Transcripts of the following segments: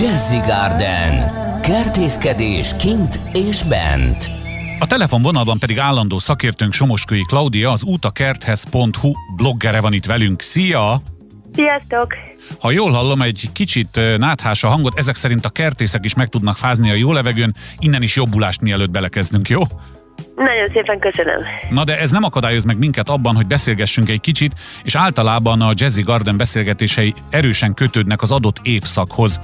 Jazzy Garden. Kertészkedés kint és bent. A telefonvonalban pedig állandó szakértőnk Somoskői Klaudia, az útakerthez.hu bloggere van itt velünk. Szia! Sziasztok! Ha jól hallom, egy kicsit náthás a hangot, ezek szerint a kertészek is meg tudnak fázni a jó levegőn, innen is jobbulást mielőtt belekezdünk, jó? Nagyon szépen köszönöm. Na de ez nem akadályoz meg minket abban, hogy beszélgessünk egy kicsit, és általában a Jazzy Garden beszélgetései erősen kötődnek az adott évszakhoz.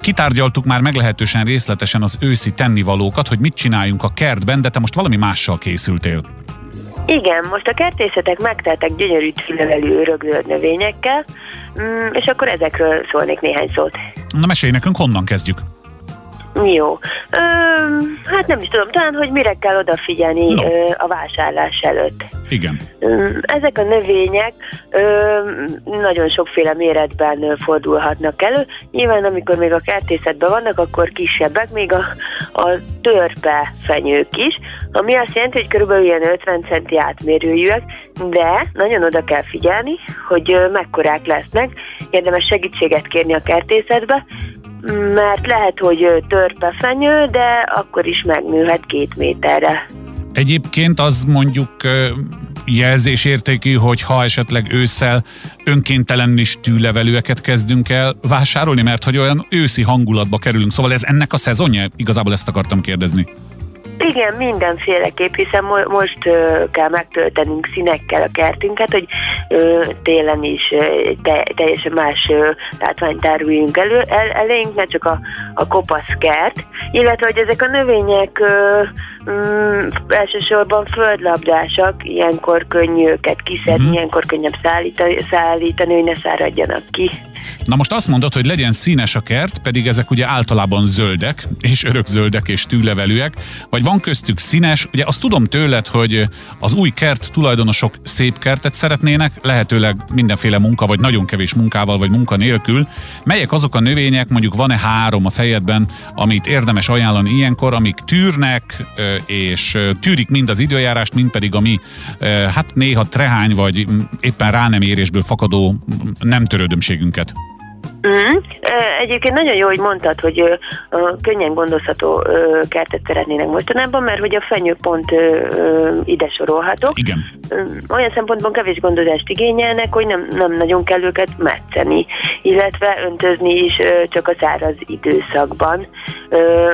Kitárgyaltuk már meglehetősen részletesen az őszi tennivalókat, hogy mit csináljunk a kertben, de te most valami mással készültél. Igen, most a kertészetek megteltek gyönyörű tűlevelű örökzöld növényekkel, mm, és akkor ezekről szólnék néhány szót. Na mesélj nekünk, honnan kezdjük? Jó. Ö, hát nem is tudom, talán, hogy mire kell odafigyelni No. ö, a vásárlás előtt. Igen. Ö, Ezek a növények ö, nagyon sokféle méretben ö, fordulhatnak elő. Nyilván, amikor még a kertészetben vannak, akkor kisebbek, még a, a törpe fenyők is, ami azt jelenti, hogy körülbelül ilyen 50 centi átmérőjűek, de nagyon oda kell figyelni, hogy ö, mekkorák lesznek. Érdemes segítséget kérni a kertészetbe, mert lehet, hogy ö, törpefenyő, de akkor is megnőhet két méterre. Egyébként az mondjuk ö, jelzésértékű, hogy ha esetleg ősszel önkéntelen is tűlevelőeket kezdünk el vásárolni, mert hogy olyan őszi hangulatba kerülünk. Szóval ez ennek a szezonja? Igazából ezt akartam kérdezni. Igen, mindenféleképp, hiszen mo- most ö, kell megtöltenünk színekkel a kertünket, hogy ö, télen is ö, te- teljesen más ö, látványt táruljunk elő, el, elénk, ne csak a, a kopasz kert, illetve hogy ezek a növények ö, mm, elsősorban földlabdásak, ilyenkor könnyű őket kiszedni, uh-huh. ilyenkor könnyebb szállítani, szállítani, hogy ne száradjanak ki. Na most azt mondod, hogy legyen színes a kert, pedig ezek ugye általában zöldek, és örökzöldek és tűlevelűek, vagy van köztük színes, ugye azt tudom tőled, hogy az új kert tulajdonosok szép kertet szeretnének, lehetőleg mindenféle munka, vagy nagyon kevés munkával, vagy munka nélkül. Melyek azok a növények, mondjuk van-e három a fejedben, amit érdemes ajánlani ilyenkor, amik tűrnek, ö, és tűrik mind az időjárást, mind pedig a mi, hát néha trehány, vagy éppen rá nem érésből fakadó nem törődömségünket. Mm. Egyébként nagyon jó, hogy mondtad, hogy ö, ö, könnyen gondozható ö, kertet szeretnének mostanában, mert hogy a fenyő pont ö, ö, ide sorolhatok. Igen. Ö, Olyan szempontból kevés gondozást igényelnek, hogy nem, nem nagyon kell őket metszeni, illetve öntözni is ö, csak a száraz időszakban. Ö,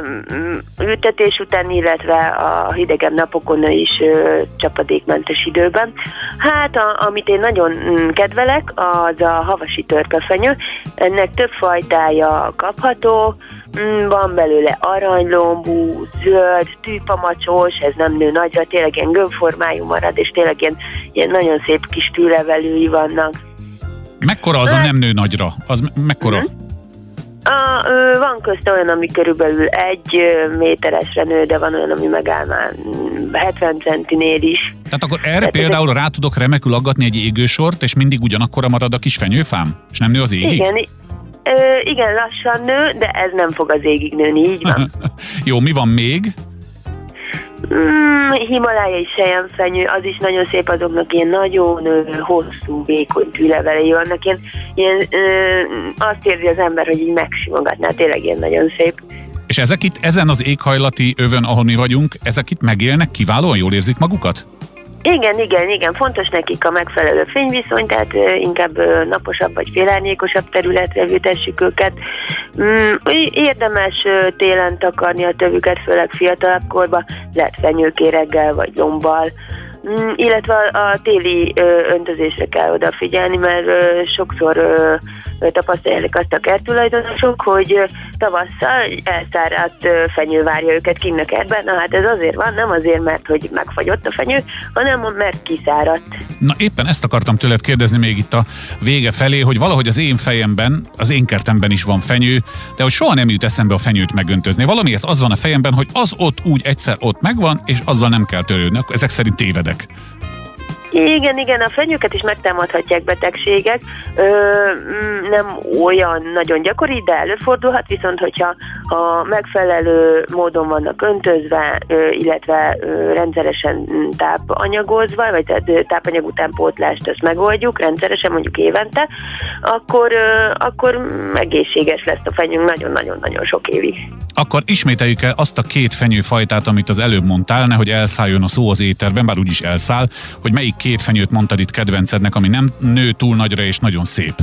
Ültetés után, illetve a hidegebb napokon is ö, csapadékmentes időben. Hát, a, amit én nagyon mm, kedvelek, az a havasi törpefenyő. Ennek több fajtája kapható, Mm, van belőle aranylombú, zöld, tűpamacsos, ez nem nő nagyra, tényleg ilyen gömbformájú marad, és tényleg ilyen, ilyen nagyon szép kis tűlevelői vannak. Mekkora az a nem nő nagyra? Az me- mekkora? A, ö, van közt olyan, ami körülbelül egy méteresre nő, de van olyan, ami megáll már mm, 70 centinél is. Tehát akkor erre Tehát például rá tudok remekül aggatni egy égősort, és mindig ugyanakkora marad a kis fenyőfám? És nem nő az égig? Igen, ö, igen, lassan nő, de ez nem fog az égig nőni, így van. Jó, mi van még? Mm, Himalájai sejemfenyő, az is nagyon szép, azoknak ilyen nagyon ö, hosszú, vékony tűlevelei vannak, ilyen, ilyen ö, azt érzi az ember, hogy így megsimogatná, tényleg ilyen nagyon szép. És ezek itt, ezen az éghajlati övön, ahol mi vagyunk, ezek itt megélnek, kiválóan jól érzik magukat? Igen, igen, igen, fontos nekik a megfelelő fényviszony, tehát inkább naposabb vagy félárnyékosabb területre ültessük őket. Mm, érdemes télen takarni a tövüket, főleg fiatalabb korban, lehet fenyőkéreggel vagy lombbal, illetve a, a téli ö, öntözésre kell odafigyelni, mert ö, sokszor tapasztalják azt a kertulajdonosok, hogy tavasszal elszáradt ö, fenyő várja őket kinn a kertben. Na hát ez azért van, nem azért, mert hogy megfagyott a fenyő, hanem mert kiszáradt. Na éppen ezt akartam tőled kérdezni még itt a vége felé, hogy valahogy az én fejemben, az én kertemben is van fenyő, de hogy soha nem jut eszembe a fenyőt megöntözni. Valamiért az van a fejemben, hogy az ott úgy egyszer ott megvan, és azzal nem kell törődni. Ezek szerint tévedek. Igen, igen, a fenyőket is megtámadhatják betegségek. Ö, mm, nem olyan nagyon gyakori, de előfordulhat, viszont hogyha a megfelelő módon vannak öntözve, illetve rendszeresen tápanyagozva, vagy tehát tápanyag utánpótlást ezt megoldjuk rendszeresen, mondjuk évente, akkor, akkor egészséges lesz a fenyőnk nagyon-nagyon-nagyon sok évig. Akkor ismételjük el azt a két fenyőfajtát, amit az előbb mondtál, nehogy elszálljon a szó az éterben, bár úgyis elszáll, hogy melyik két fenyőt mondtad itt kedvencednek, ami nem nő túl nagyra és nagyon szép.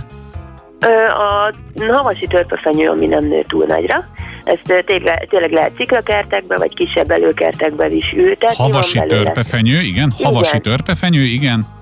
A havasi törpefenyő, ami nem nő túl nagyra, ezt tényleg, tényleg lehet ciklakertekbe, vagy kisebb előkertekbe is ültetni. Havasi törpefenyő, igen. Havasi igen. törpefenyő, igen.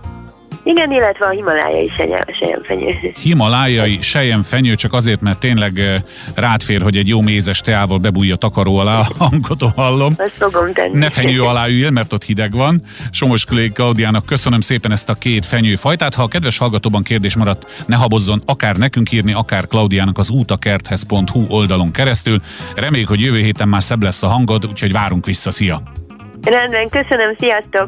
Igen, illetve a himalájai sejemfenyő. Himalájai sejemfenyő, csak azért, mert tényleg eh, rátfér, hogy egy jó mézes teával bebújj a takaró alá, a hangot hallom. Azt fogom tenni. Ne fenyő alá üljél, mert ott hideg van. Somos Klég Klaudiának köszönöm szépen ezt a két fenyőfajtát. Ha a kedves hallgatóban kérdés maradt, ne habozzon akár nekünk írni, akár Klaudiának az útakerthez.hu oldalon keresztül. Reméljük, hogy jövő héten már szebb lesz a hangod, úgyhogy várunk vissza. Szia! Rendben, köszönöm, sziasztok!